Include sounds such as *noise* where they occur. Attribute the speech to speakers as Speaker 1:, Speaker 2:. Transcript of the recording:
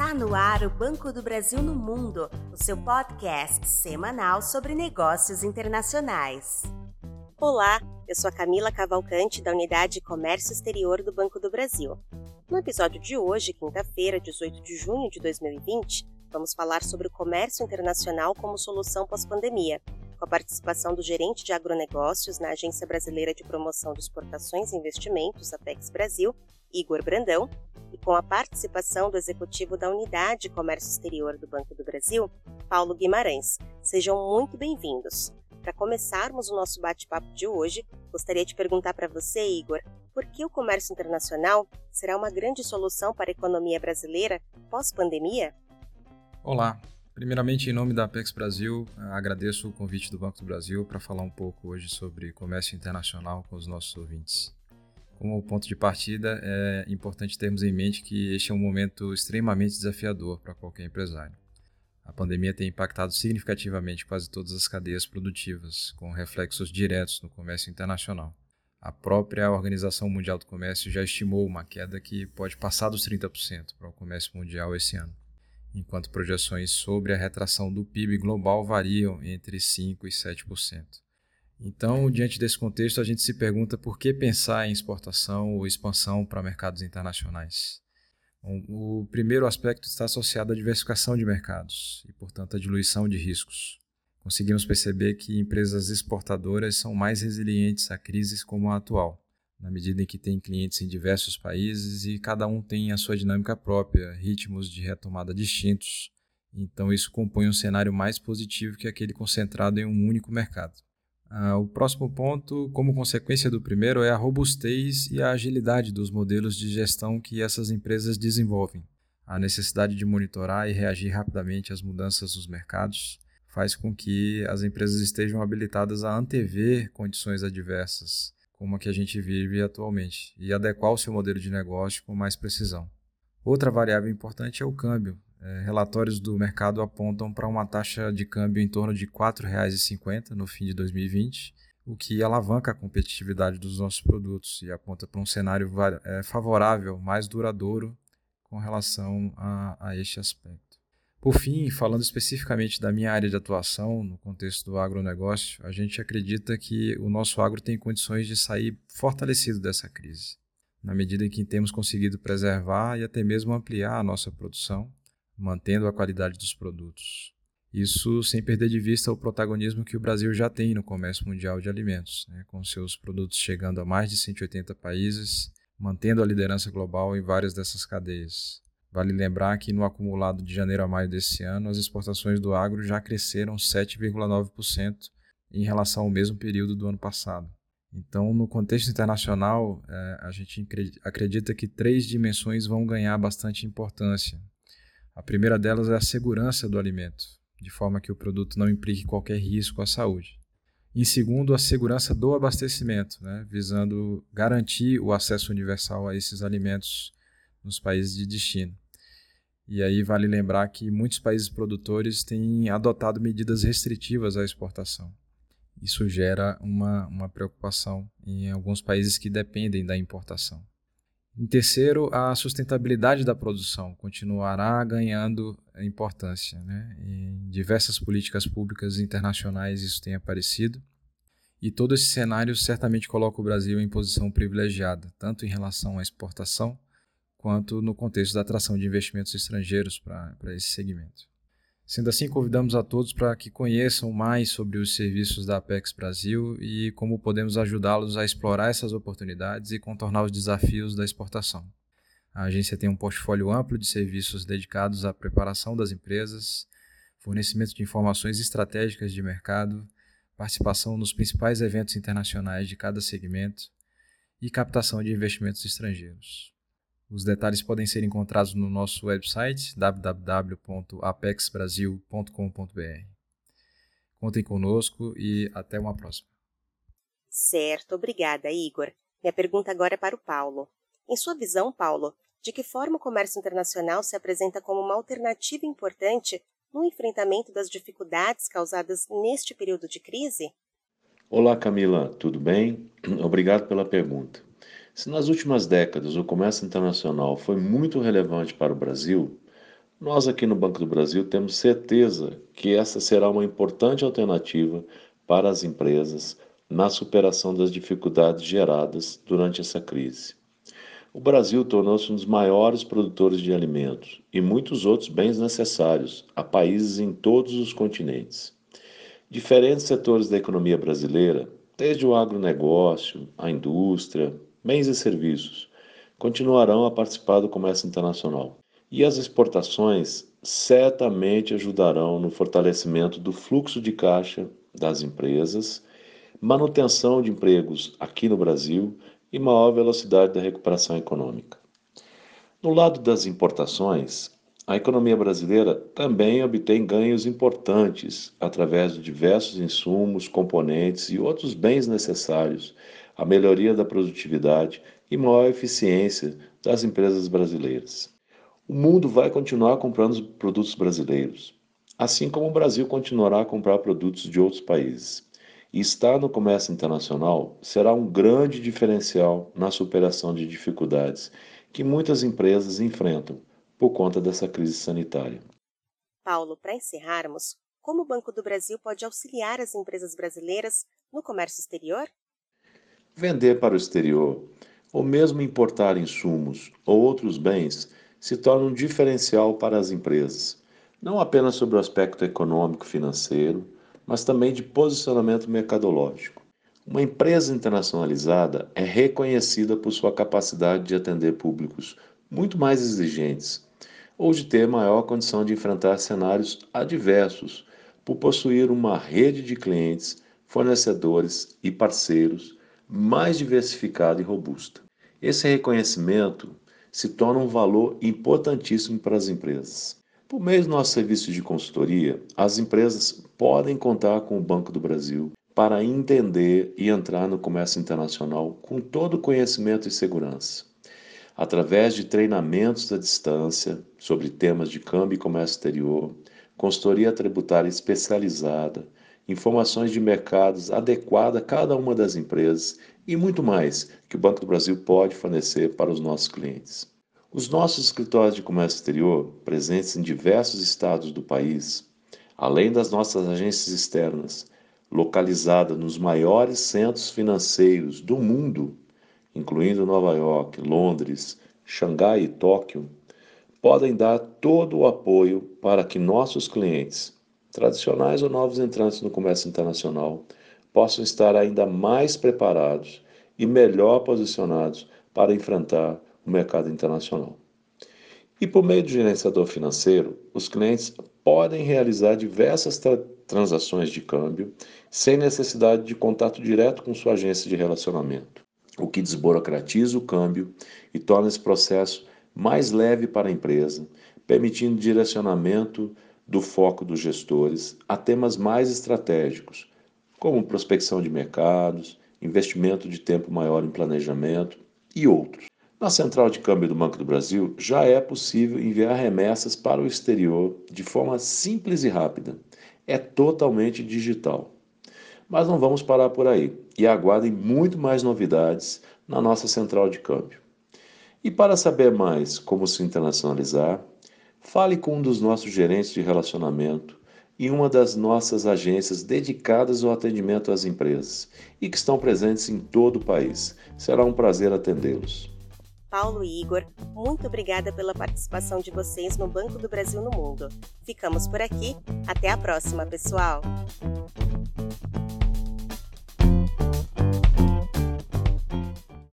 Speaker 1: Está no ar o Banco do Brasil no Mundo, o seu podcast semanal sobre negócios internacionais. Olá, eu sou a Camila Cavalcante, da Unidade de Comércio Exterior do Banco do Brasil. No episódio de hoje, quinta-feira, 18 de junho de 2020, vamos falar sobre o comércio internacional como solução pós-pandemia, com a participação do gerente de agronegócios na Agência Brasileira de Promoção de Exportações e Investimentos, Apex Brasil, Igor Brandão, e com a participação do executivo da Unidade de Comércio Exterior do Banco do Brasil, Paulo Guimarães. Sejam muito bem-vindos. Para começarmos o nosso bate-papo de hoje, gostaria de perguntar para você, Igor, por que o comércio internacional será uma grande solução para a economia brasileira pós-pandemia?
Speaker 2: Olá, Primeiramente, em nome da Apex Brasil, agradeço o convite do Banco do Brasil para falar um pouco hoje sobre comércio internacional com os nossos ouvintes. Como ponto de partida, é importante termos em mente que este é um momento extremamente desafiador para qualquer empresário. A pandemia tem impactado significativamente quase todas as cadeias produtivas, com reflexos diretos no comércio internacional. A própria Organização Mundial do Comércio já estimou uma queda que pode passar dos 30% para o comércio mundial esse ano, enquanto projeções sobre a retração do PIB global variam entre 5% e 7%. Então, diante desse contexto, a gente se pergunta por que pensar em exportação ou expansão para mercados internacionais. O primeiro aspecto está associado à diversificação de mercados e, portanto, à diluição de riscos. Conseguimos perceber que empresas exportadoras são mais resilientes a crises como a atual, na medida em que têm clientes em diversos países e cada um tem a sua dinâmica própria, ritmos de retomada distintos. Então, isso compõe um cenário mais positivo que aquele concentrado em um único mercado. Ah, o próximo ponto, como consequência do primeiro, é a robustez e a agilidade dos modelos de gestão que essas empresas desenvolvem. A necessidade de monitorar e reagir rapidamente às mudanças nos mercados faz com que as empresas estejam habilitadas a antever condições adversas, como a que a gente vive atualmente, e adequar o seu modelo de negócio com mais precisão. Outra variável importante é o câmbio, relatórios do mercado apontam para uma taxa de câmbio em torno de R$ 4,50 no fim de 2020, o que alavanca a competitividade dos nossos produtos e aponta para um cenário é, favorável, mais duradouro com relação a, a este aspecto. Por fim, falando especificamente da minha área de atuação, no contexto do agronegócio, a gente acredita que o nosso agro tem condições de sair fortalecido dessa crise, na medida em que temos conseguido preservar e até mesmo ampliar a nossa produção, mantendo a qualidade dos produtos. Isso sem perder de vista o protagonismo que o Brasil já tem no comércio mundial de alimentos, né, com seus produtos chegando a mais de 180 países, mantendo a liderança global em várias dessas cadeias. Vale lembrar que no acumulado de janeiro a maio desse ano, as exportações do agro já cresceram 7,9% em relação ao mesmo período do ano passado. Então, no contexto internacional, é, a gente acredita que três dimensões vão ganhar bastante importância a primeira delas é a segurança do alimento, de forma que o produto não implique qualquer risco à saúde. Em segundo, a segurança do abastecimento, né, visando garantir o acesso universal a esses alimentos nos países de destino. E aí vale lembrar que muitos países produtores têm adotado medidas restritivas à exportação. Isso gera uma, uma preocupação em alguns países que dependem da importação. Em terceiro, a sustentabilidade da produção continuará ganhando importância. Né? Em diversas políticas públicas internacionais isso tem aparecido. E todo esse cenário certamente coloca o Brasil em posição privilegiada, tanto em relação à exportação, quanto no contexto da atração de investimentos estrangeiros para esse segmento. Sendo assim, convidamos a todos para que conheçam mais sobre os serviços da Apex Brasil e como podemos ajudá-los a explorar essas oportunidades e contornar os desafios da exportação. A agência tem um portfólio amplo de serviços dedicados à preparação das empresas, fornecimento de informações estratégicas de mercado, participação nos principais eventos internacionais de cada segmento e captação de investimentos estrangeiros. Os detalhes podem ser encontrados no nosso website www.apexbrasil.com.br. Contem conosco e até uma próxima.
Speaker 1: Certo, obrigada, Igor. Minha pergunta agora é para o Paulo. Em sua visão, Paulo, de que forma o comércio internacional se apresenta como uma alternativa importante no enfrentamento das dificuldades causadas neste período de crise?
Speaker 3: Olá, Camila, tudo bem? *clears throat* Obrigado pela pergunta. Se nas últimas décadas o comércio internacional foi muito relevante para o Brasil, Nós aqui no Banco do Brasil temos certeza que essa será uma importante alternativa para as empresas na superação das dificuldades geradas durante essa crise. O Brasil tornou-se um dos maiores produtores de alimentos e muitos outros bens necessários a países em todos os continentes. Diferentes setores da economia brasileira, desde o agronegócio, a indústria, bens e serviços, continuarão a participar do comércio internacional. E as exportações certamente ajudarão no fortalecimento do fluxo de caixa das empresas, manutenção de empregos aqui no Brasil e maior velocidade da recuperação econômica. No lado das importações, a economia brasileira também obtém ganhos importantes através de diversos insumos, componentes e outros bens necessários à melhoria da produtividade e maior eficiência das empresas brasileiras. O mundo vai continuar comprando produtos brasileiros, assim como o Brasil continuará a comprar produtos de outros países e estar no comércio internacional será um grande diferencial na superação de dificuldades que muitas empresas enfrentam por conta dessa crise sanitária.
Speaker 1: Paulo, para encerrarmos, como o Banco do Brasil pode auxiliar as empresas brasileiras no comércio exterior?
Speaker 3: Vender para o exterior, ou mesmo importar insumos ou outros bens, se torna um diferencial para as empresas, não apenas sobre o aspecto econômico financeiro, mas também de posicionamento mercadológico. Uma empresa internacionalizada é reconhecida por sua capacidade de atender públicos muito mais exigentes ou de ter maior condição de enfrentar cenários adversos por possuir uma rede de clientes, fornecedores e parceiros mais diversificada e robusta. Esse reconhecimento se torna um valor importantíssimo para as empresas. Por meio do nosso serviço de consultoria, as empresas podem contar com o Banco do Brasil para entender e entrar no comércio internacional com todo o conhecimento e segurança. Através de treinamentos à distância sobre temas de câmbio e comércio exterior, consultoria tributária especializada, informações de mercados adequadas a cada uma das empresas e muito mais que o Banco do Brasil pode fornecer para os nossos clientes. Os nossos escritórios de comércio exterior, presentes em diversos estados do país, além das nossas agências externas, localizadas nos maiores centros financeiros do mundo, incluindo Nova York, Londres, Xangai e Tóquio, podem dar todo o apoio para que nossos clientes, tradicionais ou novos entrantes no comércio internacional, possam estar ainda mais preparados e melhor posicionados para enfrentar o mercado internacional. E por meio do gerenciador financeiro, os clientes podem realizar diversas tra transações de câmbio sem necessidade de contato direto com sua agência de relacionamento, o que desburocratiza o câmbio e torna esse processo mais leve para a empresa, permitindo direcionamento do foco dos gestores a temas mais estratégicos, como prospecção de mercados, investimento de tempo maior em planejamento e outros. Na central de câmbio do Banco do Brasil, já é possível enviar remessas para o exterior de forma simples e rápida. É totalmente digital. Mas não vamos parar por aí e aguardem muito mais novidades na nossa central de câmbio. E para saber mais como se internacionalizar, fale com um dos nossos gerentes de relacionamento e uma das nossas agências dedicadas ao atendimento às empresas e que estão presentes em todo o país. Será um prazer atendê-los.
Speaker 1: Paulo e Igor, muito obrigada pela participação de vocês no Banco do Brasil no Mundo. Ficamos por aqui. Até a próxima, pessoal!